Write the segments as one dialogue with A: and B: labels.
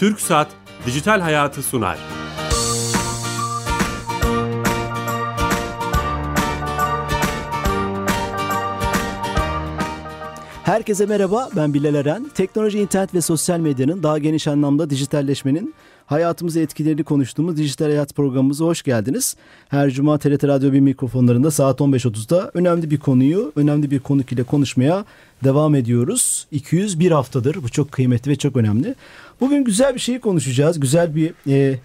A: Türk Saat Dijital Hayatı sunar.
B: Herkese merhaba, ben Bilal Eren. Teknoloji, internet ve sosyal medyanın daha geniş anlamda dijitalleşmenin hayatımıza etkilerini konuştuğumuz Dijital Hayat programımıza hoş geldiniz. Her cuma TRT Radyo 1 mikrofonlarında saat 15.30'da önemli bir konuyu, önemli bir konuk ile konuşmaya devam ediyoruz. 201 haftadır, bu çok kıymetli ve çok önemli. Bugün güzel bir şeyi konuşacağız, güzel bir e,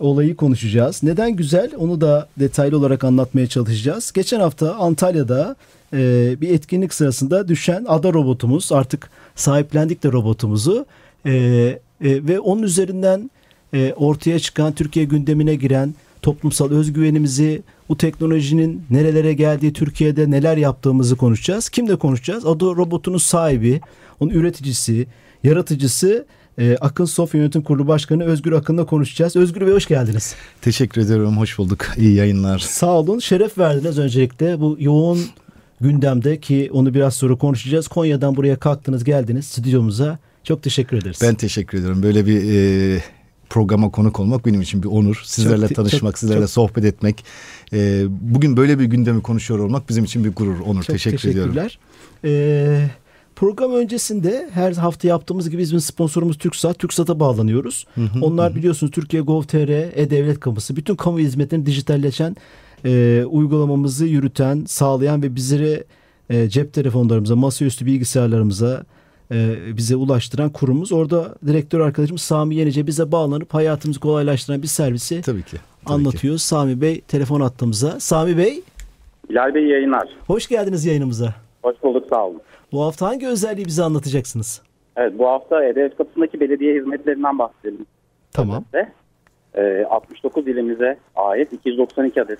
B: olayı konuşacağız. Neden güzel onu da detaylı olarak anlatmaya çalışacağız. Geçen hafta Antalya'da e, bir etkinlik sırasında düşen ada robotumuz artık sahiplendik de robotumuzu e, e, ve onun üzerinden e, ortaya çıkan Türkiye gündemine giren toplumsal özgüvenimizi, bu teknolojinin nerelere geldiği, Türkiye'de neler yaptığımızı konuşacağız. Kimle konuşacağız? Ada robotunun sahibi, onun üreticisi, yaratıcısı e, Akın Sof Yönetim Kurulu Başkanı Özgür Akın'la konuşacağız. Özgür Bey hoş geldiniz.
C: Teşekkür ediyorum. Hoş bulduk. İyi yayınlar.
B: Sağ olun. Şeref verdiniz öncelikle. Bu yoğun gündemde ki onu biraz sonra konuşacağız. Konya'dan buraya kalktınız geldiniz stüdyomuza. Çok teşekkür ederiz.
C: Ben teşekkür ederim. Böyle bir e, programa konuk olmak benim için bir onur. Sizlerle çok, tanışmak, çok, sizlerle çok, sohbet etmek. E, bugün böyle bir gündemi konuşuyor olmak bizim için bir gurur, onur. Çok teşekkür teşekkürler. ediyorum.
B: Ee, program öncesinde her hafta yaptığımız gibi bizim sponsorumuz TürkSat. TürkSat'a bağlanıyoruz. Hı hı, Onlar hı. biliyorsunuz Türkiye Gov.tr, E-Devlet Kapısı, bütün kamu hizmetlerini dijitalleşen, e, uygulamamızı yürüten, sağlayan ve bizlere e, cep telefonlarımıza, masaüstü bilgisayarlarımıza, e, bize ulaştıran kurumumuz. Orada direktör arkadaşımız Sami Yenice bize bağlanıp hayatımızı kolaylaştıran bir servisi
C: tabii ki, tabii
B: anlatıyor. Ki. Sami Bey telefon attığımıza. Sami Bey.
D: Bilal Bey yayınlar.
B: Hoş geldiniz yayınımıza.
D: Hoş bulduk sağ olun.
B: Bu hafta hangi özelliği bize anlatacaksınız?
D: Evet bu hafta E-Devlet kapısındaki belediye hizmetlerinden bahsedelim.
B: Tamam.
D: E, 69 ilimize ait 292 adet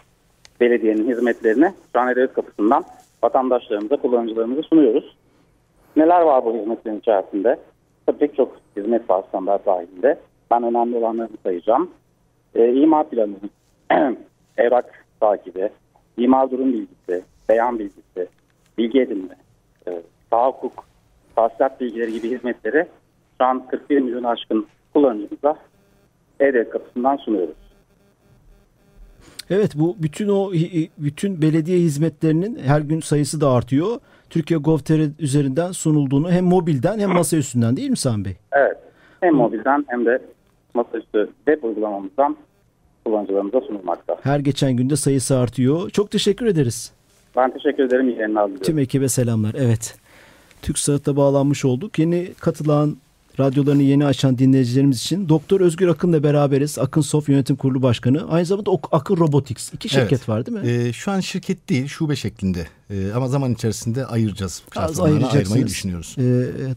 D: belediyenin hizmetlerini şu an E-Devlet kapısından vatandaşlarımıza, kullanıcılarımıza sunuyoruz. Neler var bu hizmetlerin içerisinde? Tabii pek çok hizmet var standart dahilinde. Ben önemli olanlarını sayacağım. E, imar planı, evrak takibi, imar durum bilgisi, beyan bilgisi, bilgi edinme, e, tahakkuk, tahsilat bilgileri gibi hizmetleri şu an 41 milyon aşkın kullanıcımıza E-Devlet kapısından sunuyoruz.
B: Evet bu bütün o bütün belediye hizmetlerinin her gün sayısı da artıyor. Türkiye Gov.tr üzerinden sunulduğunu hem mobilden hem masa üstünden değil mi Sami Bey?
D: Evet. Hem mobilden hem de masaüstü web uygulamamızdan kullanıcılarımıza sunulmakta.
B: Her geçen günde sayısı artıyor. Çok teşekkür ederiz.
D: Ben teşekkür ederim. İyi yayınlar diliyorum.
B: Tüm ekibe selamlar. Evet. Türk Saat'ta bağlanmış olduk. Yeni katılan radyolarını yeni açan dinleyicilerimiz için Doktor Özgür Akın'la beraberiz. Akın Sof Yönetim Kurulu Başkanı. Aynı zamanda Akın Robotics. İki şirket evet. var değil mi?
C: Ee, şu an şirket değil, şube şeklinde. Ee, ama zaman içerisinde ayıracağız. Az ayırmayı düşünüyoruz.
B: Ee,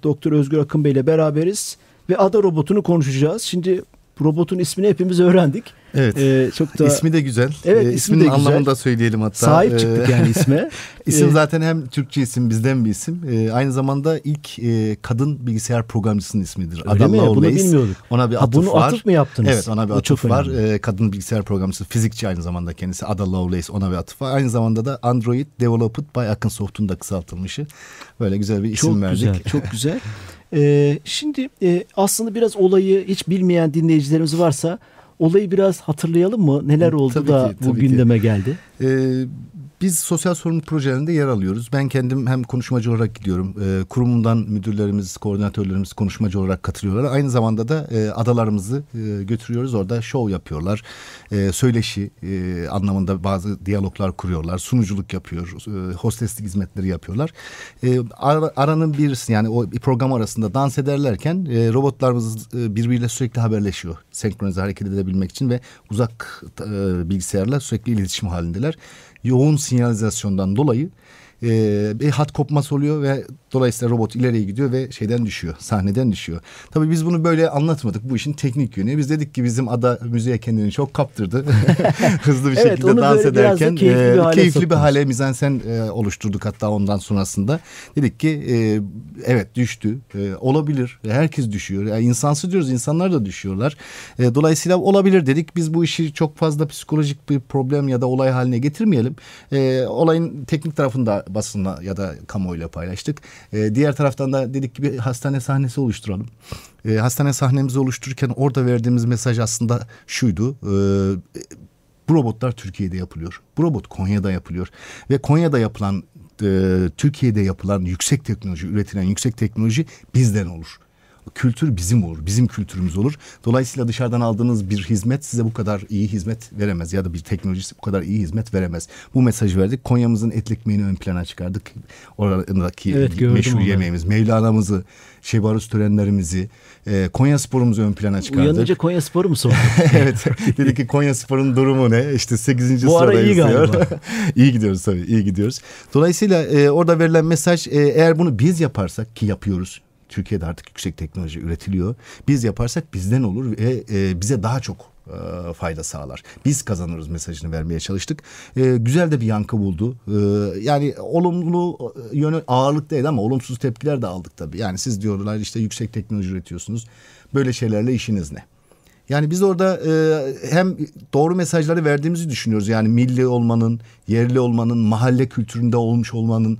B: Doktor Özgür Akın Bey ile beraberiz. Ve ada robotunu konuşacağız. Şimdi robotun ismini hepimiz öğrendik.
C: Evet. Ee, çok da ismi de güzel.
B: Evet, ee, ismi de
C: anlamını da söyleyelim hatta.
B: Sahip çıktık yani isme.
C: İsim ee, zaten hem Türkçe isim bizden bir isim. Ee, aynı zamanda ilk e, kadın bilgisayar programcısının ismidir.
B: Öyle Adam mi? Lovelace. Bunu bilmiyorduk.
C: Ona bir ha, atıf
B: bunu
C: var.
B: atıf mı yaptınız?
C: Evet, ona bir o atıf var. Ee, kadın bilgisayar programcısı, fizikçi aynı zamanda kendisi. Ada Lovelace ona bir atıf var. Aynı zamanda da Android Developed by Akın Soft'un da kısaltılmışı. Böyle güzel bir isim
B: çok
C: verdik.
B: Çok güzel, çok güzel. Ee, şimdi e, aslında biraz olayı hiç bilmeyen dinleyicilerimiz varsa olayı biraz hatırlayalım mı? Neler oldu tabii da ki, bu gündeme ki. geldi?
C: Ee, biz sosyal sorumluluk projelerinde yer alıyoruz. Ben kendim hem konuşmacı olarak gidiyorum. E, kurumumdan müdürlerimiz, koordinatörlerimiz konuşmacı olarak katılıyorlar. Aynı zamanda da e, adalarımızı e, götürüyoruz. Orada show yapıyorlar. E, söyleşi e, anlamında bazı diyaloglar kuruyorlar. Sunuculuk yapıyor. E, hosteslik hizmetleri yapıyorlar. E, ar, aranın birisi yani o program arasında dans ederlerken e, robotlarımız e, birbiriyle sürekli haberleşiyor. Senkronize hareket edebilmek için ve uzak e, bilgisayarla sürekli iletişim halindeler yoğun sinyalizasyondan dolayı e, bir hat kopması oluyor ve dolayısıyla robot ileriye gidiyor ve şeyden düşüyor, sahneden düşüyor. Tabii biz bunu böyle anlatmadık bu işin teknik yönü. Biz dedik ki bizim ada müziğe kendini çok kaptırdı. Hızlı bir evet, şekilde dans ederken keyifli, e, bir hale, keyifli bir hale mizansen e, oluşturduk hatta ondan sonrasında. Dedik ki e, evet düştü. E, olabilir. Herkes düşüyor. Yani insansı diyoruz insanlar da düşüyorlar. E, dolayısıyla olabilir dedik. Biz bu işi çok fazla psikolojik bir problem ya da olay haline getirmeyelim. E, olayın teknik tarafında basınla ya da kamuoyuyla paylaştık. E, diğer taraftan da dedik ki bir hastane sahnesi oluşturalım. E, hastane sahnemizi oluştururken orada verdiğimiz mesaj aslında şuydu. E, bu robotlar Türkiye'de yapılıyor. Bu robot Konya'da yapılıyor. Ve Konya'da yapılan, e, Türkiye'de yapılan yüksek teknoloji, üretilen yüksek teknoloji bizden olur kültür bizim olur. Bizim kültürümüz olur. Dolayısıyla dışarıdan aldığınız bir hizmet size bu kadar iyi hizmet veremez. Ya da bir teknolojisi bu kadar iyi hizmet veremez. Bu mesajı verdik. Konya'mızın etli ekmeğini ön plana çıkardık. Oradaki evet, meşhur yemeğimiz. Mevlana'mızı, şebarus törenlerimizi, e, Konya sporumuzu ön plana çıkardık.
B: Uyanınca Konya sporu mu sordun?
C: evet. Dedik ki Konya sporun durumu ne? İşte 8.
B: Bu ara iyi galiba.
C: İyi gidiyoruz tabii. iyi gidiyoruz. Dolayısıyla e, orada verilen mesaj e, eğer bunu biz yaparsak ki yapıyoruz Türkiye'de artık yüksek teknoloji üretiliyor. Biz yaparsak bizden olur ve e, bize daha çok e, fayda sağlar. Biz kazanırız mesajını vermeye çalıştık. E, güzel de bir yankı buldu. E, yani olumlu e, yönü ağırlıktaydı ama olumsuz tepkiler de aldık tabii. Yani siz diyorlar işte yüksek teknoloji üretiyorsunuz. Böyle şeylerle işiniz ne? Yani biz orada e, hem doğru mesajları verdiğimizi düşünüyoruz. Yani milli olmanın, yerli olmanın, mahalle kültüründe olmuş olmanın,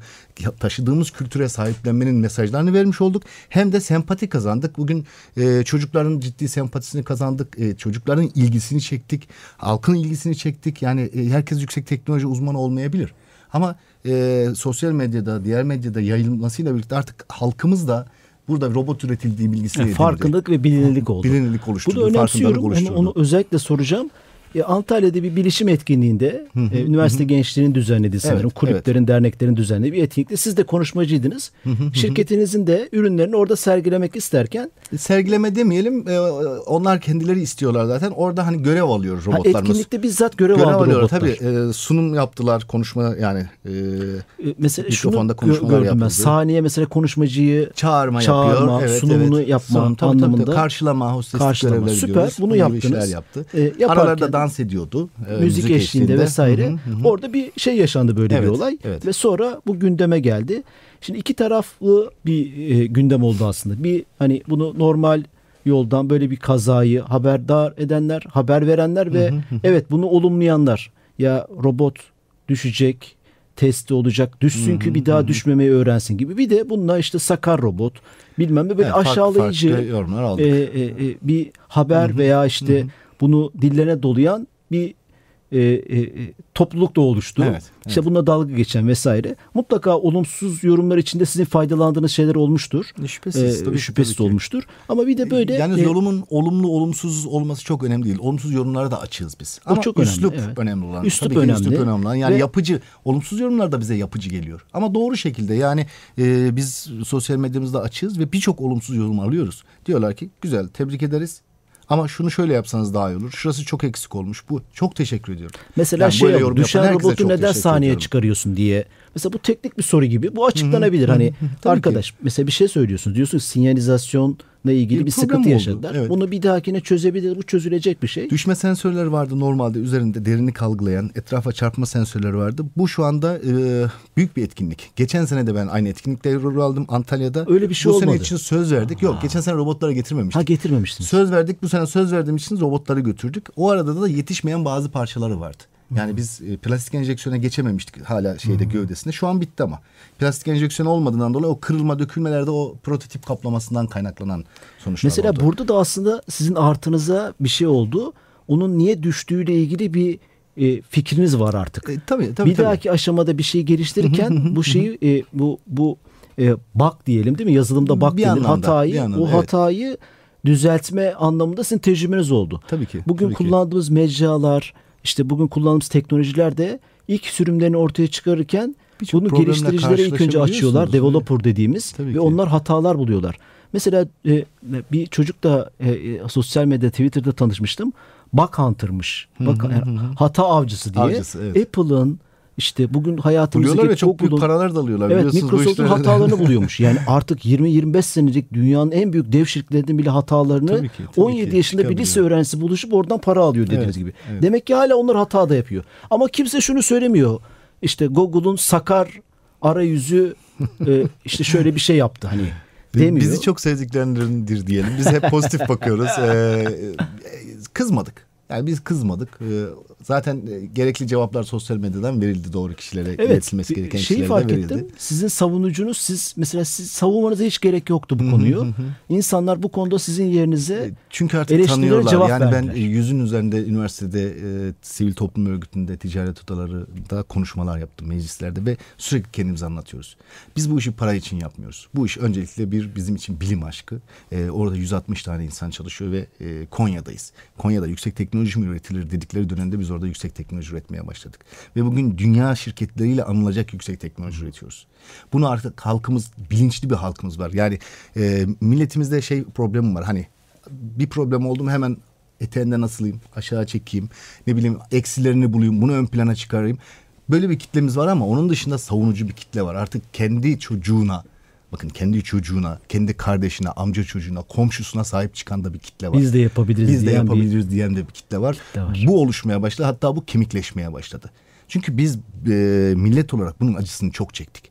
C: taşıdığımız kültüre sahiplenmenin mesajlarını vermiş olduk. Hem de sempati kazandık. Bugün e, çocukların ciddi sempatisini kazandık. E, çocukların ilgisini çektik. Halkın ilgisini çektik. Yani e, herkes yüksek teknoloji uzmanı olmayabilir. Ama e, sosyal medyada, diğer medyada yayılmasıyla birlikte artık halkımız da burada robot üretildiği bilgisi yani
B: Farkındalık ve bilinirlik oldu.
C: Bilinirlik oluşturdu.
B: Bunu önemsiyorum. Onu, onu özellikle soracağım. E, Antalya'da bir bilişim etkinliğinde hı hı, e, üniversite hı. gençliğinin düzenlediği sanırım evet, kulüplerin, evet. derneklerin düzenlediği bir etkinlikte siz de konuşmacıydınız. Hı hı, Şirketinizin de ürünlerini orada sergilemek isterken
C: e, sergileme demeyelim. E, onlar kendileri istiyorlar zaten. Orada hani görev alıyor robotlarımız.
B: Ha, etkinlikte bizzat görev, görev aldı alıyor, robotlar.
C: Tabii e, sunum yaptılar, konuşma yani e,
B: e, mesela mikrofonda konuşmalar gördüm yapıldı. Ben. Saniye mesela konuşmacıyı çağırma, çağırma yapıyor. Evet, sunumunu evet. yapma Sunum, tabii, anlamında. Tabii,
C: karşılama, hosteslik karşılama. görevleri
B: Süper.
C: Diyoruz.
B: Bunu yaptınız.
C: Yaptı. E, yaparken, Aralarda dans ediyordu.
B: E, müzik, müzik eşliğinde vesaire. Hı hı hı. Orada bir şey yaşandı böyle evet, bir olay evet. ve sonra bu gündeme geldi. Şimdi iki taraflı bir e, gündem oldu aslında. Bir hani bunu normal yoldan böyle bir kazayı haberdar edenler, haber verenler ve hı hı hı. evet bunu olumlayanlar. Ya robot düşecek, testi olacak. Düşsün ki bir daha düşmemeyi öğrensin gibi. Bir de bununla işte sakar robot bilmem ne böyle evet, aşağılayıcı farklı, e, e, e, bir haber veya işte bunu dillerine dolayan bir e, e, e, topluluk da oluştu. Evet, evet. İşte bununla dalga geçen vesaire. Mutlaka olumsuz yorumlar içinde sizin faydalandığınız şeyler olmuştur.
C: Şüphesiz. Ee, tabii,
B: şüphesiz tabii olmuştur. Ama bir de böyle...
C: Yalnız e, yolumun olumlu olumsuz olması çok önemli değil. Olumsuz yorumlara da açığız biz. Ama çok üslup önemli, evet. önemli olan.
B: Üslup tabii önemli. Üslup
C: önemli olan. Yani Ve, yapıcı, olumsuz yorumlar da bize yapıcı geliyor. Ama doğru şekilde yani e, biz sosyal medyamızda açığız ve birçok olumsuz yorum alıyoruz. Diyorlar ki güzel tebrik ederiz ama şunu şöyle yapsanız daha iyi olur. Şurası çok eksik olmuş. Bu çok teşekkür ediyorum.
B: Mesela yani şey olur, düşen robotu neden sahneye ediyorum. çıkarıyorsun diye. Mesela bu teknik bir soru gibi. Bu açıklanabilir. Hı-hı. Hani Tabii arkadaş ki. mesela bir şey söylüyorsun. Diyorsun sinyalizasyon ilgili bir, bir sıkıntı oldu. yaşadılar. Evet. Bunu bir dahakine çözebilir. Bu çözülecek bir şey.
C: Düşme sensörleri vardı normalde üzerinde derinlik algılayan etrafa çarpma sensörleri vardı. Bu şu anda e, büyük bir etkinlik. Geçen sene de ben aynı etkinlikte rol aldım Antalya'da.
B: Öyle bir şey
C: bu
B: olmadı.
C: Bu sene için söz verdik. Yok geçen sene robotlara getirmemiştik.
B: Ha getirmemiştiniz.
C: Söz verdik. Bu sene söz verdiğim için robotları götürdük. O arada da yetişmeyen bazı parçaları vardı. Yani biz e, plastik enjeksiyona geçememiştik hala şeyde hmm. gövdesinde. Şu an bitti ama. Plastik enjeksiyon olmadığından dolayı o kırılma dökülmelerde o prototip kaplamasından kaynaklanan sonuçlar
B: Mesela
C: oldu.
B: burada da aslında sizin artınıza bir şey oldu. Onun niye düştüğüyle ilgili bir e, fikriniz var artık.
C: E, tabii tabii.
B: Bir
C: tabii.
B: dahaki aşamada bir şey geliştirirken bu şeyi e, bu bu e, bak diyelim değil mi? Yazılımda bak diyelim hatayı anlamda, o evet. hatayı düzeltme anlamında sizin tecrübeniz oldu.
C: Tabii ki.
B: Bugün
C: tabii
B: kullandığımız
C: ki.
B: mecralar işte bugün kullandığımız teknolojiler de ilk sürümlerini ortaya çıkarırken bunu geliştiricilere ilk önce açıyorlar. Developer dediğimiz Tabii ve ki. onlar hatalar buluyorlar. Mesela e, bir çocuk da e, e, sosyal medya Twitter'da tanışmıştım. Bug Hunter'mış. Bak, yani, hata avcısı diye. Avcısı, evet. Apple'ın işte bugün hayatımızdaki
C: ve çok büyük paralar da alıyorlar.
B: Evet Microsoft'un hatalarını buluyormuş. Yani artık 20-25 senelik dünyanın en büyük dev şirketlerinin bile hatalarını tabii ki, tabii 17 ki, yaşında bir lise öğrencisi buluşup oradan para alıyor dediğiniz evet, gibi. Evet. Demek ki hala onlar hata da yapıyor. Ama kimse şunu söylemiyor. İşte Google'un sakar arayüzü e, işte şöyle bir şey yaptı hani demiyor.
C: Bizi çok sevdiklerindendir diyelim. Biz hep pozitif bakıyoruz. Ee, kızmadık. Yani biz kızmadık. Ee, zaten e, gerekli cevaplar sosyal medyadan verildi doğru kişilere.
B: Evet.
C: iletilmesi gereken
B: şeyi
C: kişilere
B: fark
C: verildi.
B: ettim. Sizin savunucunuz siz mesela siz savunmanıza hiç gerek yoktu bu konuyu. İnsanlar bu konuda sizin yerinize
C: E, Çünkü artık tanıyorlar.
B: cevap
C: yani ben
B: verdiler.
C: e, yüzün üzerinde üniversitede, e, sivil toplum örgütünde, ticaret odalarında konuşmalar yaptım meclislerde ve sürekli kendimizi anlatıyoruz. Biz bu işi para için yapmıyoruz. Bu iş öncelikle bir bizim için bilim aşkı. E, orada 160 tane insan çalışıyor ve e, Konya'dayız. Konya'da yüksek teknoloji mi üretilir dedikleri dönemde biz orada yüksek teknoloji üretmeye başladık. Ve bugün dünya şirketleriyle anılacak yüksek teknoloji üretiyoruz. Bunu artık halkımız, bilinçli bir halkımız var. Yani e, milletimizde şey problemi var. Hani bir problem oldu mu hemen eteğinden asılayım, aşağı çekeyim, ne bileyim eksilerini bulayım, bunu ön plana çıkarayım. Böyle bir kitlemiz var ama onun dışında savunucu bir kitle var. Artık kendi çocuğuna, bakın kendi çocuğuna, kendi kardeşine, amca çocuğuna, komşusuna sahip çıkan da bir kitle var.
B: biz de yapabiliriz
C: Biz de
B: diyen bir
C: yapabiliriz diyen de bir kitle var.
B: kitle var.
C: Bu oluşmaya başladı. Hatta bu kemikleşmeye başladı. Çünkü biz e, millet olarak bunun acısını çok çektik.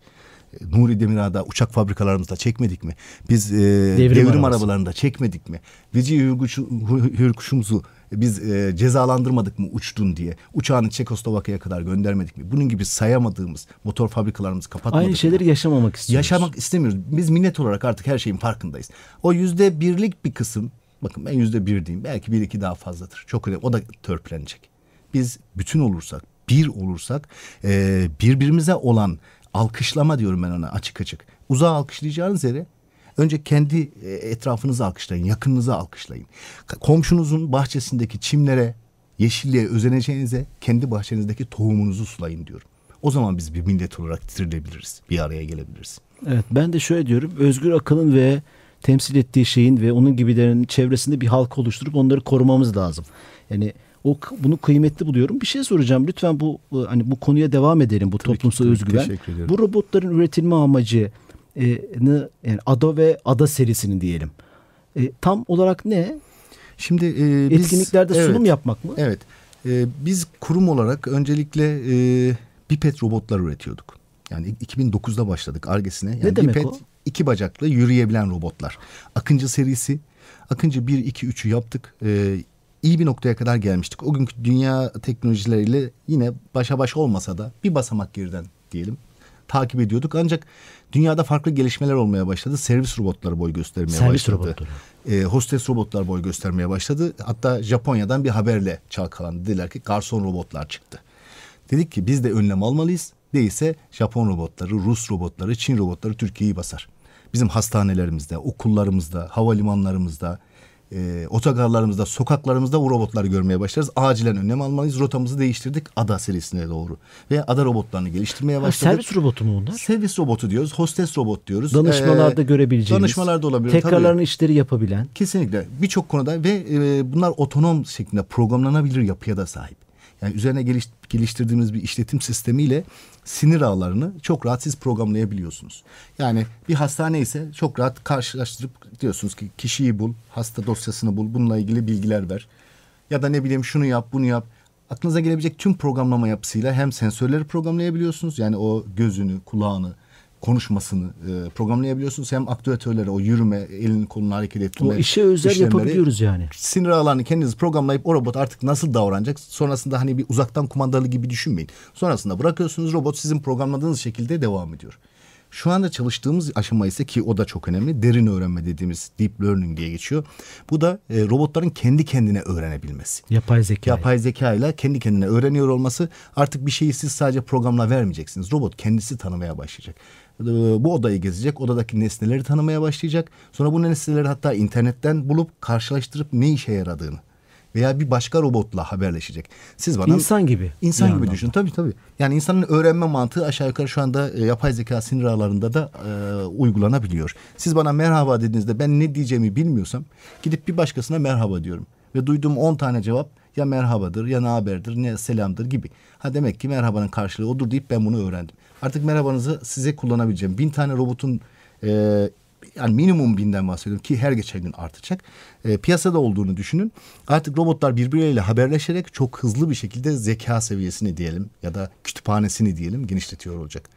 C: Nuri Demirağ'da uçak fabrikalarımızda çekmedik mi? Biz e, devrim,
B: arabası.
C: arabalarında çekmedik mi? Hür- Hürkuş'umuzu biz e, cezalandırmadık mı uçtun diye? Uçağını Çekoslovakya'ya kadar göndermedik mi? Bunun gibi sayamadığımız motor fabrikalarımızı kapatmadık
B: aynı
C: mı?
B: şeyleri yaşamamak istiyoruz.
C: Yaşamak istemiyoruz. Biz millet olarak artık her şeyin farkındayız. O yüzde birlik bir kısım, bakın ben yüzde bir diyeyim. Belki bir iki daha fazladır. Çok önemli. O da törpülenecek. Biz bütün olursak, bir olursak e, birbirimize olan alkışlama diyorum ben ona açık açık. Uzağa alkışlayacağınız yere önce kendi e, etrafınızı alkışlayın, yakınınızı alkışlayın. Komşunuzun bahçesindeki çimlere, yeşilliğe özeneceğinize kendi bahçenizdeki tohumunuzu sulayın diyorum. O zaman biz bir millet olarak titreyebiliriz, bir araya gelebiliriz.
B: Evet ben de şöyle diyorum. Özgür Akın'ın ve temsil ettiği şeyin ve onun gibilerin çevresinde bir halk oluşturup onları korumamız lazım. Yani o bunu kıymetli buluyorum. Bir şey soracağım. Lütfen bu hani bu konuya devam edelim. Bu toplumsal
C: tabii ki.
B: özgüven. Bu robotların üretilme amacı e, yani Ada ve Ada serisini diyelim. E, tam olarak ne?
C: Şimdi e, biz
B: Etkinliklerde sunum
C: evet,
B: yapmak mı?
C: Evet. E, biz kurum olarak öncelikle e, biped robotlar üretiyorduk. Yani 2009'da başladık argesine. Yani
B: demek
C: biped,
B: o?
C: iki bacaklı yürüyebilen robotlar. Akıncı serisi. Akıncı 1, 2, 3'ü yaptık. E, iyi bir noktaya kadar gelmiştik. O günkü dünya teknolojileriyle yine başa baş olmasa da bir basamak geriden diyelim takip ediyorduk. Ancak dünyada farklı gelişmeler olmaya başladı. Servis robotları boy göstermeye
B: Servis
C: başladı.
B: robotları.
C: E, hostes robotlar boy göstermeye başladı. Hatta Japonya'dan bir haberle çalkalandı. Dediler ki garson robotlar çıktı. Dedik ki biz de önlem almalıyız. Değilse Japon robotları, Rus robotları, Çin robotları Türkiye'yi basar. Bizim hastanelerimizde, okullarımızda, havalimanlarımızda, e, otogarlarımızda, sokaklarımızda bu robotları görmeye başlarız. Acilen önlem almalıyız. Rotamızı değiştirdik Ada serisine doğru. Ve Ada robotlarını geliştirmeye
B: Ha,
C: başladık.
B: servis robotu mu onlar?
C: Servis robotu diyoruz, hostes robot diyoruz.
B: Danışmalarda
C: Ee,
B: görebileceğimiz.
C: Danışmalarda olabilir.
B: Tekrarlarını
C: tabii.
B: işleri yapabilen.
C: Kesinlikle birçok konuda ve e, bunlar otonom şeklinde programlanabilir yapıya da sahip. Yani üzerine geliş- geliştirdiğimiz bir işletim sistemiyle sinir ağlarını çok rahat siz programlayabiliyorsunuz. Yani bir hastane ise çok rahat karşılaştırıp diyorsunuz ki kişiyi bul, hasta dosyasını bul, bununla ilgili bilgiler ver. Ya da ne bileyim şunu yap, bunu yap. Aklınıza gelebilecek tüm programlama yapısıyla hem sensörleri programlayabiliyorsunuz. Yani o gözünü, kulağını, konuşmasını e, programlayabiliyorsunuz. Hem aktüatörleri, o yürüme, elini kolunu hareket ettirme.
B: O işe özel yapabiliyoruz yani.
C: sinir ağlarını kendiniz programlayıp o robot artık nasıl davranacak? Sonrasında hani bir uzaktan kumandalı gibi düşünmeyin. Sonrasında bırakıyorsunuz robot sizin programladığınız şekilde devam ediyor. Şu anda çalıştığımız aşama ise ki o da çok önemli. Derin öğrenme dediğimiz deep learning diye geçiyor. Bu da e, robotların kendi kendine öğrenebilmesi.
B: Yapay zeka.
C: Yapay zeka ile kendi kendine öğreniyor olması artık bir şeyi siz sadece programla vermeyeceksiniz. Robot kendisi tanımaya başlayacak. Ee, Bu odayı gezecek, odadaki nesneleri tanımaya başlayacak. Sonra bu nesneleri hatta internetten bulup karşılaştırıp ne işe yaradığını veya bir başka robotla haberleşecek. Siz bana
B: İnsan gibi.
C: İnsan gibi
B: anlamda.
C: düşün tabii tabii. Yani insanın öğrenme mantığı aşağı yukarı şu anda e, yapay zeka sinir ağlarında da e, uygulanabiliyor. Siz bana merhaba dediğinizde ben ne diyeceğimi bilmiyorsam gidip bir başkasına merhaba diyorum. Ve duyduğum 10 tane cevap ya merhabadır ya ne haberdir ne selamdır gibi. Ha demek ki merhabanın karşılığı odur deyip ben bunu öğrendim. Artık merhabanızı size kullanabileceğim. Bin tane robotun e, yani minimum binden bahsediyorum ki her geçen gün artacak. E, piyasada olduğunu düşünün. Artık robotlar birbirleriyle haberleşerek çok hızlı bir şekilde zeka seviyesini diyelim ya da kütüphanesini diyelim genişletiyor olacak.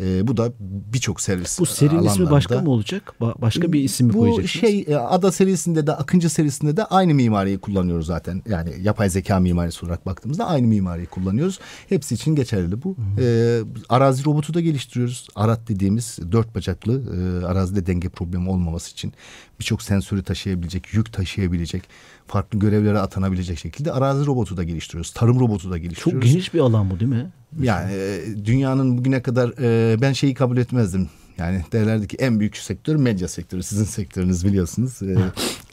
C: E, bu da birçok servis
B: Bu serinin ismi
C: alanlarında-
B: başka mı olacak? Ba- başka bir isim mi
C: bu
B: koyacaksınız?
C: şey e, Ada serisinde de Akıncı serisinde de aynı mimariyi kullanıyoruz zaten. Yani yapay zeka mimarisi olarak baktığımızda aynı mimariyi kullanıyoruz. Hepsi için geçerli bu. E, arazi robotu da geliştiriyoruz. Arat dediğimiz dört bacaklı e, arazide denge problemi olmaması için birçok sensörü taşıyabilecek, yük taşıyabilecek, farklı görevlere atanabilecek şekilde arazi robotu da geliştiriyoruz. Tarım robotu da
B: Çok
C: geliştiriyoruz.
B: geniş bir alan bu değil mi?
C: Yani e, dünyanın bugüne kadar e, ben şeyi kabul etmezdim. Yani derlerdi ki en büyük sektör medya sektörü. Sizin sektörünüz biliyorsunuz. E,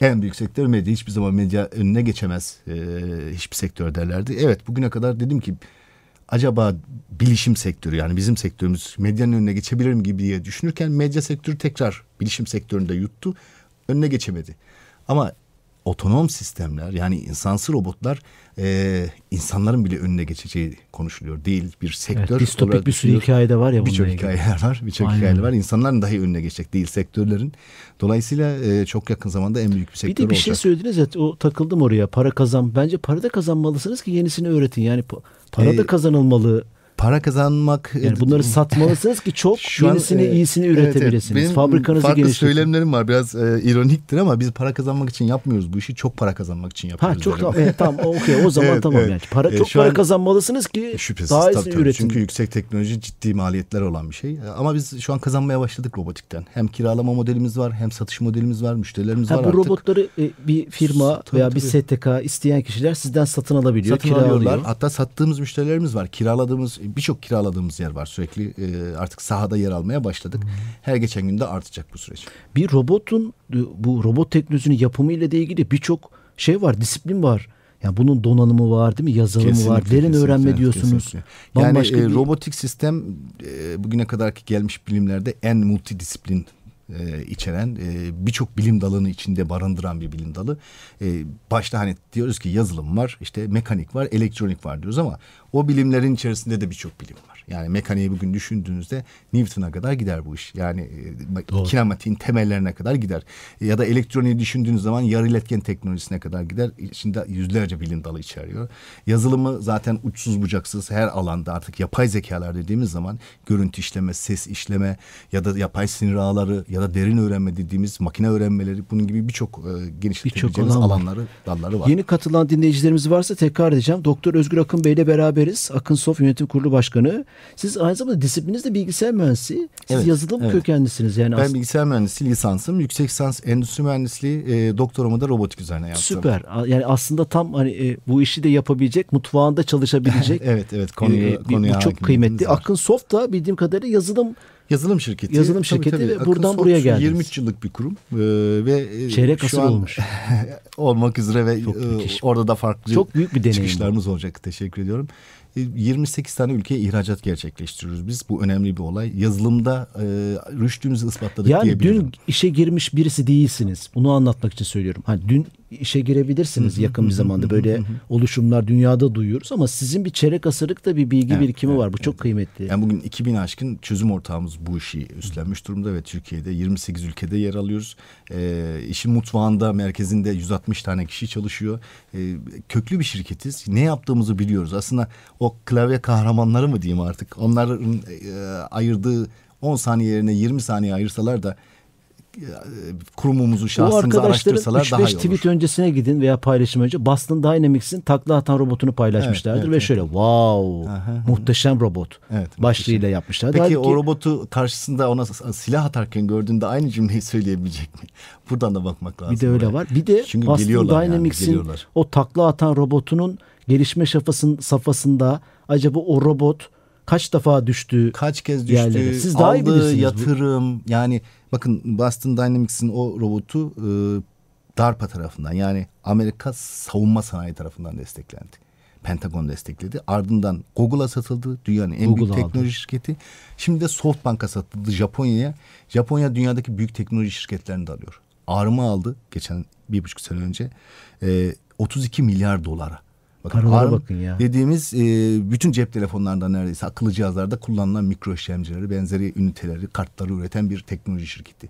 C: en büyük sektör medya. Hiçbir zaman medya önüne geçemez hiçbir sektör derlerdi. Evet bugüne kadar dedim ki acaba bilişim sektörü yani bizim sektörümüz medyanın önüne geçebilir mi gibi diye düşünürken medya sektörü tekrar bilişim sektöründe yuttu. Önüne geçemedi. Ama otonom sistemler yani insansı robotlar e, insanların bile önüne geçeceği konuşuluyor. Değil bir sektör.
B: Evet, distopik bir sürü hikayede var ya
C: Birçok hikayeler var. Birçok hikayeler var. İnsanların dahi önüne geçecek değil sektörlerin. Dolayısıyla e, çok yakın zamanda en büyük bir
B: Bir
C: sektör
B: de bir
C: olacak.
B: şey söylediniz ya o takıldım oraya para kazan. Bence para da kazanmalısınız ki yenisini öğretin. Yani pa- para da kazanılmalı.
C: Para kazanmak
B: Yani bunları satmalısınız ki çok
C: Şu an,
B: yenisini
C: e,
B: iyisini
C: evet, evet.
B: üretebilirsiniz.
C: Benim
B: Fabrikanızı
C: farklı
B: genişletin.
C: söylemlerim var. Biraz e, ironiktir ama biz para kazanmak için yapmıyoruz bu işi. Çok para kazanmak için
B: Ha
C: yapıyoruz.
B: çok
C: derim.
B: tamam. Evet, tamam okey o zaman
C: Evet,
B: tamam
C: evet.
B: yani. Para
C: E,
B: çok para
C: an-
B: kazanmalısınız ki
C: Şüphesiz
B: daha iyisini
C: tabii.
B: üretin.
C: Çünkü yüksek teknoloji ciddi maliyetler olan bir şey. Ama biz şu an kazanmaya başladık robotikten. Hem kiralama modelimiz var hem satış modelimiz var müşterilerimiz
B: Ha,
C: var
B: bu
C: artık.
B: robotları e, bir firma
C: Tabii,
B: veya bir
C: tabii.
B: STK isteyen kişiler sizden satın alabiliyor,
C: Satın
B: kiralıyor.
C: alıyorlar. Hatta sattığımız müşterilerimiz var. Kiraladığımız birçok kiraladığımız yer var. Sürekli e, artık sahada yer almaya başladık. Her geçen günde artacak bu süreç.
B: Bir robotun e, bu robot teknolojisinin yapımı ile de ilgili birçok şey var, disiplin var. Yani bunun donanımı var değil mi? Yazılımı var. Derin
C: kesinlikle,
B: öğrenme diyorsunuz.
C: kesinlikle. Yani e,
B: bir-
C: robotik sistem e, bugüne kadarki gelmiş bilimlerde en multidisiplin e, içeren e, birçok bilim dalını içinde barındıran bir bilim dalı. E, başta hani diyoruz ki yazılım var, işte mekanik var, elektronik var diyoruz ama o bilimlerin içerisinde de birçok bilim var. Yani mekaniği bugün düşündüğünüzde Newton'a kadar gider bu iş. Yani e,
B: Doğru.
C: kinematiğin temellerine kadar gider. Ya da elektroniği düşündüğünüz zaman yarı iletken teknolojisine kadar gider. İçinde yüzlerce bilim dalı içeriyor. Yazılımı zaten uçsuz bucaksız her alanda artık yapay zekalar dediğimiz zaman görüntü işleme, ses işleme ya da yapay sinir ağları ya da derin öğrenme dediğimiz makine öğrenmeleri bunun gibi birçok e, genişletebileceğimiz
B: alan var.
C: alanları, dalları var.
B: Yeni katılan dinleyicilerimiz varsa tekrar edeceğim. Doktor Özgür Akın Bey ile beraberiz. Akın Sof Yönetim Kurulu Başkanı. Siz aynı zamanda disipliniz de bilgisayar mühendisi. Siz
C: Evet,
B: yazılım
C: evet.
B: kökenlisiniz. Yani
C: Ben
B: aslında
C: bilgisayar mühendisliği lisansım. Yüksek lisans endüstri mühendisliği, e, doktoramı da robotik üzerine yaptım.
B: süper. Yani aslında tam hani e, bu işi de yapabilecek, mutfağında çalışabilecek.
C: Evet evet
B: e, bir-
C: konuya
B: bu çok kıymetli.
C: var.
B: Akın Soft da bildiğim kadarıyla yazılım
C: Yazılım şirketi.
B: Yazılım şirketi ve
C: Akın
B: buradan
C: Soft
B: buraya geldiniz.
C: 23 yıllık bir kurum ee, ve e,
B: Çeyrek asır
C: an
B: olmuş.
C: olmak üzere ve e, orada da farklı
B: Çok büyük bir deneyim
C: çıkışlarımız olacak. Teşekkür ediyorum. E, 28 tane ülkeye ihracat gerçekleştiriyoruz biz. Bu önemli bir olay. Yazılımda e, rüştümüzü ispatladık
B: Yani
C: diyebilirim.
B: dün işe girmiş birisi değilsiniz. Bunu anlatmak için söylüyorum. Hani dün işe girebilirsiniz yakın bir zamanda. Böyle oluşumlar dünyada duyuyoruz ama sizin bir çeyrek asırlık da bir bilgi
C: Evet,
B: birikimi
C: evet,
B: var. Bu çok kıymetli.
C: Yani bugün 2000 aşkın çözüm ortağımız bu işi üstlenmiş durumda ve Türkiye'de 28 ülkede yer alıyoruz. Ee, işin mutfağında, merkezinde 160 tane kişi çalışıyor. Ee, köklü bir şirketiz. Ne yaptığımızı biliyoruz. Aslında o klavye kahramanları mı diyeyim artık. Onların e, ayırdığı 10 saniye yerine 20 saniye ayırsalar da e, kurumumuzu, şahsımızı araştırsalar daha
B: 3-5
C: iyi olur.
B: tweet öncesine gidin veya paylaşım önce Boston Dynamics'in takla atan robotunu paylaşmışlardır
C: Evet,
B: ve
C: evet,
B: şöyle wow
C: Aha.
B: muhteşem robot
C: Evet,
B: başlığıyla yapmışlar.
C: Peki
B: Halbuki
C: o robotu karşısında ona silah atarken gördüğünde aynı cümleyi söyleyebilecek mi? Buradan da bakmak lazım.
B: bir de öyle
C: oraya.
B: var. Bir de
C: Çünkü
B: Boston
C: yani,
B: Dynamics'in
C: geliyorlar.
B: o takla atan robotunun gelişme şafasın, safhasında acaba o robot kaç defa düştü?
C: kaç kez düştü,
B: yerlere. Siz daha iyi bilirsiniz bu.
C: yatırım yani bakın Boston Dynamics'in o robotu e, DARPA tarafından yani Amerika savunma sanayi tarafından desteklendi. Pentagon destekledi. Ardından Google'a satıldı. Dünyanın en
B: Google
C: büyük
B: aldı.
C: teknoloji şirketi. Şimdi de SoftBank'a satıldı Japonya'ya. Japonya dünyadaki büyük teknoloji şirketlerini de alıyor. Arma aldı geçen bir buçuk sene önce. E, 32 milyar dolara.
B: Paralara
C: ARM
B: bakın ya.
C: Dediğimiz e, bütün cep telefonlarında neredeyse akıllı cihazlarda kullanılan mikro işlemcileri, benzeri üniteleri, kartları üreten bir teknoloji şirketi.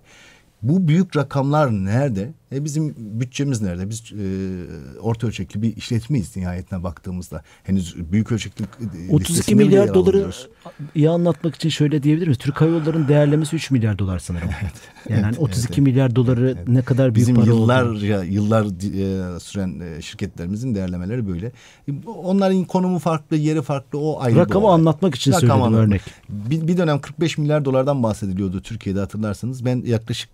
C: Bu büyük rakamlar nerede? E bizim bütçemiz nerede? Biz e, orta ölçekli bir işletmeyiz nihayetine baktığımızda. Henüz büyük ölçekli e,
B: 32
C: listesinde bile
B: milyar doları
C: alamıyoruz.
B: İyi anlatmak için şöyle diyebilir miyiz? Türk Hava Yolları'nın değerlemesi 3 milyar dolar sanırım. yani hani 32 milyar doları ne kadar büyük
C: Bizim
B: para
C: yıllarca yıllar e, süren e, şirketlerimizin değerlemeleri böyle. E, Onların konumu farklı, yeri farklı. O ayrı
B: Rakamı anlatmak için
C: Rakam
B: söyledim
C: anlatmak.
B: örnek.
C: Bir, bir dönem 45 milyar dolardan bahsediliyordu Türkiye'de hatırlarsanız. Ben yaklaşık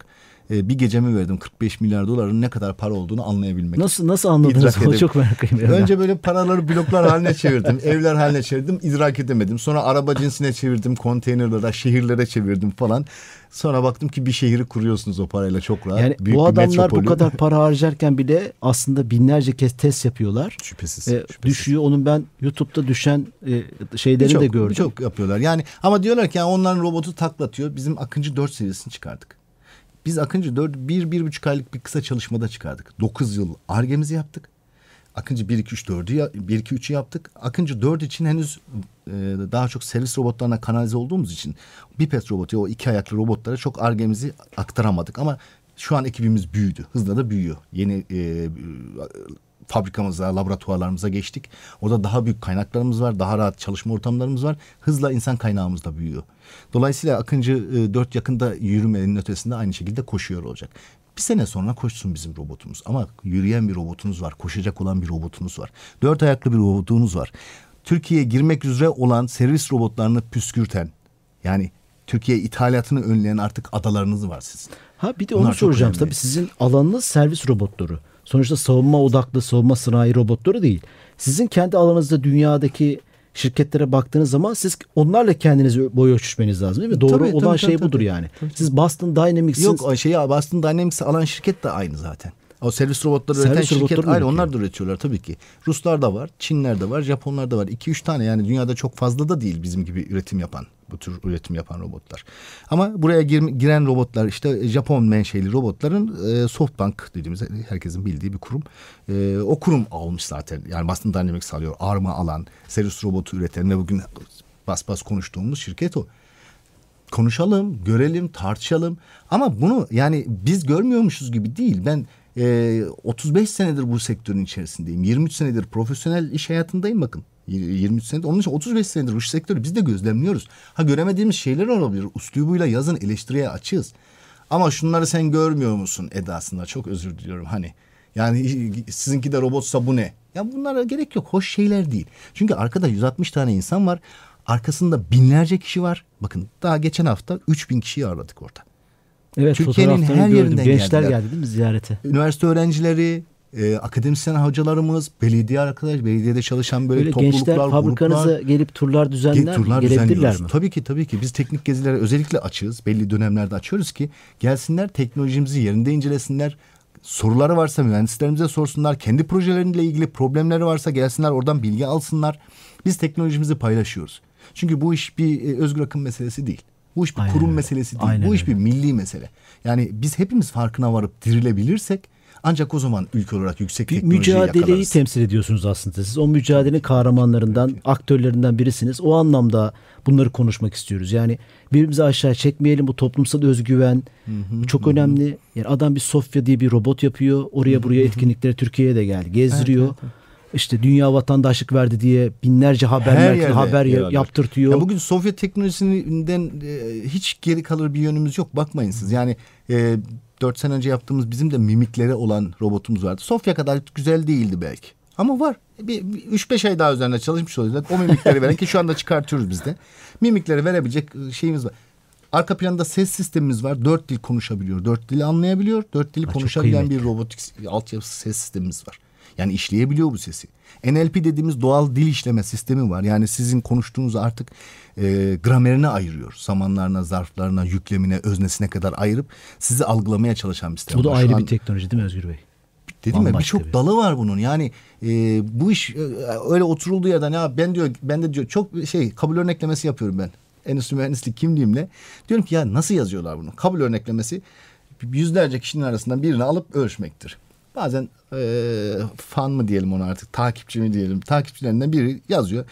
C: e, bir gecemi verdim 45 milyar doların ne kadar para olduğunu anlayabilmek.
B: Nasıl nasıl anladınız onu çok merak ediyorum.
C: Önce böyle paraları bloklar haline çevirdim. evler haline çevirdim. idrak edemedim. Sonra araba cinsine çevirdim. Konteynerlere, şehirlere çevirdim falan. Sonra baktım ki bir şehri kuruyorsunuz o parayla çok rahat.
B: yani
C: Büyük
B: bu adamlar bu kadar para harcarken bile aslında binlerce kez test yapıyorlar.
C: Şüphesiz.
B: E,
C: şüphesiz.
B: düşüyor. Onun ben YouTube'da düşen e, şeylerini
C: Birçok-
B: de gördüm.
C: Birçok yapıyorlar. Yani ama diyorlar ki yani onların robotu taklatıyor. Bizim Akıncı 4 serisini çıkardık. Biz Akıncı 4 1 bir buçuk aylık bir kısa çalışmada çıkardık. 9 yıl argemizi yaptık. Akıncı 1 2 3 4'ü ya- 1 2 3'ü yaptık. Akıncı 4 için henüz e, daha çok servis robotlarına kanalize olduğumuz için biped robotu o iki ayaklı robotlara çok argemizi aktaramadık ama şu an ekibimiz büyüdü. Hızla da büyüyor. Yeni e, fabrikamıza, laboratuvarlarımıza geçtik. Orada daha büyük kaynaklarımız var, daha rahat çalışma ortamlarımız var. Hızla insan kaynağımız da büyüyor. Dolayısıyla Akıncı e, 4 yakında yürümenin ötesinde aynı şekilde koşuyor olacak. Bir sene sonra koşsun bizim robotumuz. Ama yürüyen bir robotunuz var, koşacak olan bir robotunuz var. Dört ayaklı bir robotunuz var. Türkiye'ye girmek üzere olan servis robotlarını püskürten, yani Türkiye ithalatını önleyen artık adalarınız var sizin.
B: Ha bir de onu soracağım. Tabii sizin alanınız servis robotları. Sonuçta savunma odaklı savunma sanayi robotları değil. Sizin kendi alanınızda dünyadaki şirketlere baktığınız zaman siz onlarla kendinizi boy ölçüşmeniz lazım değil mi? Doğru
C: Tabii,
B: olan
C: tabii,
B: şey
C: tabii,
B: budur
C: tabii.
B: yani. Siz Boston Dynamics'in
C: Yok şeyi Boston Dynamics'i alan şirket de aynı zaten. O servis robotları
B: Servis
C: üreten şirket
B: robotları
C: aynı
B: üretiyor?
C: onlar da üretiyorlar tabii ki. Ruslar da var, Çinler de var, Japonlar da var. 2-3 tane yani dünyada çok fazla da değil bizim gibi üretim yapan, bu tür üretim yapan robotlar. Ama buraya gir- giren robotlar işte Japon menşeli robotların e, Softbank dediğimiz herkesin bildiği bir kurum. E, o kurum almış zaten. Yani Boston Dynamics alıyor. Arma alan, servis robotu üreten ve bugün bas bas konuştuğumuz şirket o konuşalım, görelim, tartışalım. Ama bunu yani biz görmüyormuşuz gibi değil. Ben e, 35 senedir bu sektörün içerisindeyim. 23 senedir profesyonel iş hayatındayım bakın. Y- 23 senedir. Onun için 35 senedir bu sektörü biz de gözlemliyoruz. Ha göremediğimiz şeyler olabilir. Üslubuyla yazın eleştiriye açığız. Ama şunları sen görmüyor musun edasında? Çok özür diliyorum hani. Yani sizinki de robotsa bu ne? Ya bunlara gerek yok. Hoş şeyler değil. Çünkü arkada 160 tane insan var. Arkasında binlerce kişi var. Bakın daha geçen hafta 3000 kişiyi ağırladık orada.
B: Evet
C: Türkiye'nin her
B: gördüm.
C: yerinden
B: Gençler
C: geldiler.
B: geldi değil mi ziyarete?
C: Üniversite öğrencileri, e, akademisyen hocalarımız, belediye arkadaş, belediyede çalışan böyle,
B: Böyle
C: topluluklar,
B: gençler fabrikanıza
C: gruplar.
B: gelip turlar düzenler,
C: turlar
B: gelebilirler mi?
C: Tabii ki tabii ki. Biz teknik gezilere özellikle açığız. Belli dönemlerde açıyoruz ki gelsinler teknolojimizi yerinde incelesinler. Soruları varsa mühendislerimize sorsunlar. Kendi projeleriyle ilgili problemleri varsa gelsinler oradan bilgi alsınlar. Biz teknolojimizi paylaşıyoruz. Çünkü bu iş bir e, özgür akım meselesi değil. Bu iş bir
B: Aynen
C: kurum
B: öyle.
C: meselesi değil.
B: Aynen
C: bu iş
B: öyle.
C: bir milli mesele. Yani biz hepimiz farkına varıp dirilebilirsek ancak o zaman ülke olarak yüksek
B: Bir
C: teknolojiyi
B: mücadeleyi
C: yakalarız.
B: temsil ediyorsunuz aslında. Siz o mücadelenin kahramanlarından, aktörlerinden birisiniz. O anlamda bunları konuşmak istiyoruz. Yani birbirimizi aşağı çekmeyelim. Bu toplumsal özgüven bu çok önemli. Yani adam bir Sofya diye bir robot yapıyor. Oraya buraya etkinliklere Türkiye'ye de geldi. Gezdiriyor. İşte dünya vatandaşlık verdi diye binlerce haber
C: yerde
B: haber
C: alıyor.
B: yaptırtıyor.
C: Ya bugün Sovyet teknolojisinden e, hiç geri kalır bir yönümüz yok. Bakmayın siz. Yani e, 4 sene önce yaptığımız bizim de mimikleri olan robotumuz vardı. Sofya kadar güzel değildi belki. Ama var. Bir, bir 3-5 ay daha üzerinde çalışmış olacağız. O mimikleri veren ki şu anda çıkartıyoruz biz de. Mimikleri verebilecek e, şeyimiz var. Arka planda ses sistemimiz var. Dört dil konuşabiliyor. Dört dili anlayabiliyor. Dört dili
B: çok
C: konuşabilen bir robotik altyapı ses sistemimiz var. Yani işleyebiliyor bu sesi. NLP dediğimiz doğal dil işleme sistemi var. Yani sizin konuştuğunuz artık e, gramerine ayırıyor. Zamanlarına, zarflarına, yüklemine, öznesine kadar ayırıp sizi algılamaya çalışan bir sistem.
B: bu da
C: var. Şu
B: ayrı
C: an-
B: bir teknoloji değil mi Özgür Bey?
C: Dedim ya birçok
B: bir-
C: dalı var bunun. Yani e, bu iş e, öyle oturulduğu yerden ya ben diyor ben de diyor çok şey kabul örneklemesi yapıyorum ben. Endüstri mühendislik kimliğimle. Diyorum ki ya nasıl yazıyorlar bunu? Kabul örneklemesi yüzlerce kişinin arasından birini alıp ölçmektir. Bazen e, fan mı diyelim ona artık takipçi mi diyelim takipçilerinden biri yazıyor.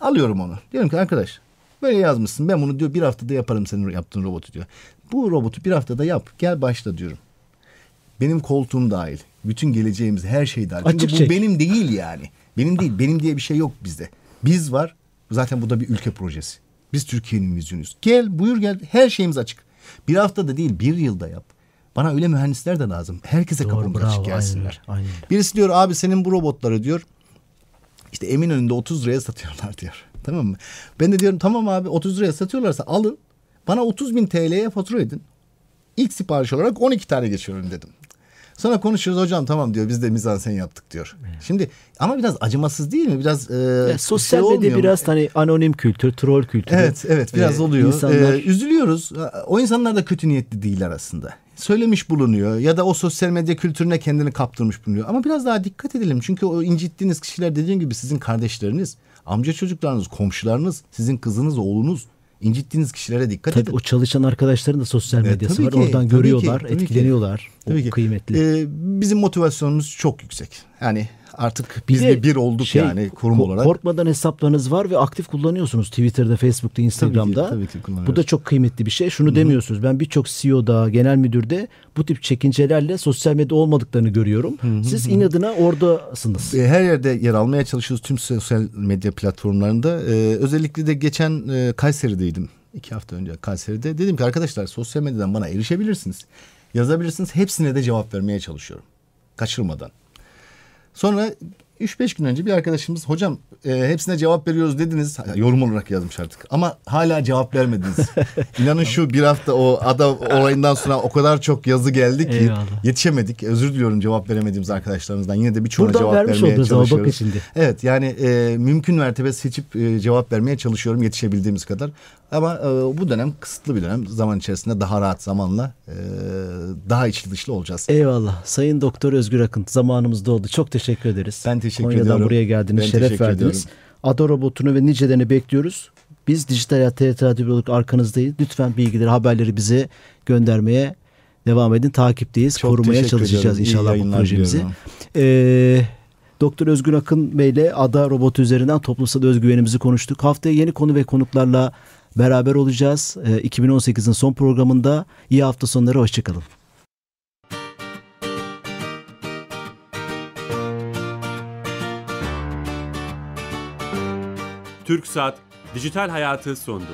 C: Alıyorum onu. Diyorum ki arkadaş Böyle yazmışsın. Ben bunu diyor bir haftada yaparım senin yaptığın robotu diyor. Bu robotu bir haftada yap. Gel başla diyorum. Benim koltuğum dahil. Bütün geleceğimiz her şey dahil. Çünkü
B: Açık
C: bu
B: çek.
C: benim değil yani. Benim değil. Benim diye bir şey yok bizde. Biz var. Zaten bu da bir ülke projesi. Biz Türkiye'nin vizyonuyuz. Gel buyur gel. Her şeyimiz açık. Bir haftada değil bir yılda yap. Bana öyle mühendisler de lazım. Herkese
B: Doğru,
C: kapımız
B: bravo,
C: açık gelsinler.
B: aynen aynen.
C: Birisi diyor abi senin bu robotları diyor işte Eminönü'nde 30 liraya satıyorlar diyor. Tamam mı? Ben de diyorum tamam abi 30 liraya satıyorlarsa alın. Bana 30 bin TL'ye fatura edin. İlk sipariş olarak 12 tane geçiyorum dedim. Sonra konuşuyoruz hocam tamam diyor biz de mizansen yaptık diyor. Şimdi ama biraz acımasız değil mi? Biraz e,
B: Ya sosyal
C: şey
B: medya
C: olmuyor mu?
B: biraz hani anonim kültür, troll kültürü.
C: Evet evet biraz
B: Ee,
C: oluyor.
B: insanlar-
C: Ee, üzülüyoruz. O insanlar da kötü niyetli değiller aslında. Söylemiş bulunuyor ya da o sosyal medya kültürüne kendini kaptırmış bulunuyor. Ama biraz daha dikkat edelim. Çünkü o incittiğiniz kişiler dediğim gibi sizin kardeşleriniz, amca çocuklarınız, komşularınız, sizin kızınız, oğlunuz. incittiğiniz kişilere dikkat
B: Tabii
C: edin.
B: o çalışan arkadaşların da sosyal
C: E,
B: medyası
C: tabii
B: var.
C: ki,
B: Oradan
C: tabii
B: görüyorlar,
C: tabii ki.
B: etkileniyorlar.
C: Tabii
B: o
C: ki.
B: kıymetli.
C: Ee, bizim motivasyonumuz çok yüksek. Yani artık biz
B: de
C: bir olduk
B: şey,
C: yani kurum
B: ko-
C: olarak.
B: Korkmadan hesaplarınız var ve aktif kullanıyorsunuz Twitter'da, Facebook'ta, Instagram'da.
C: tabii ki kullanıyoruz.
B: Bu da çok kıymetli bir şey. Şunu demiyorsunuz. Ben birçok CEO'da, genel müdürde bu tip çekincelerle sosyal medya olmadıklarını görüyorum. Siz inadına oradasınız.
C: E, Her yerde yer almaya çalışıyoruz tüm sosyal medya platformlarında. Ee, özellikle de geçen e, Kayseri'deydim. iki hafta önce Kayseri'de. Dedim ki arkadaşlar sosyal medyadan bana erişebilirsiniz. Yazabilirsiniz. Hepsine de cevap vermeye çalışıyorum. Kaçırmadan. Sonra 3-5 gün önce bir arkadaşımız hocam e, hepsine cevap veriyoruz dediniz. Yorum olarak yazmış artık. Ama hala cevap vermediniz. İnanın şu bir hafta o ada olayından sonra o kadar çok yazı geldi ki
B: Eyvallah.
C: yetişemedik. Özür diliyorum cevap veremediğimiz arkadaşlarımızdan. Yine de birçoğuna
B: Buradan
C: cevap
B: vermiş
C: vermeye
B: oldunuz ama bakın
C: çalışıyoruz.
B: şimdi.
C: Evet yani e, mümkün mertebe seçip e, cevap vermeye çalışıyorum yetişebildiğimiz kadar. Ama e, bu dönem kısıtlı bir dönem. Zaman içerisinde daha rahat zamanla e, daha içli dışlı olacağız.
B: Eyvallah. Sayın Doktor Özgür Akın zamanımız doldu. Çok teşekkür ederiz.
C: Ben teşekkür
B: Konya'dan
C: ediyorum.
B: buraya geldiniz.
C: Ben
B: şeref verdiniz.
C: ediyorum.
B: Ada robotunu ve nicelerini bekliyoruz. Biz Dijital Hayat TRT Radyo olarak arkanızdayız. Lütfen bilgileri, haberleri bize göndermeye devam edin. Takipteyiz.
C: Çok
B: Korumaya çalışacağız
C: ediyorum.
B: İnşallah bu projemizi. Ee, Doktor Özgür Akın Bey ile Ada robotu üzerinden toplumsal özgüvenimizi konuştuk. Haftaya yeni konu ve konuklarla beraber olacağız. Ee, 2018'in son programında iyi hafta sonları. Hoşçakalın.
A: TürkSat Dijital Hayatı sundu.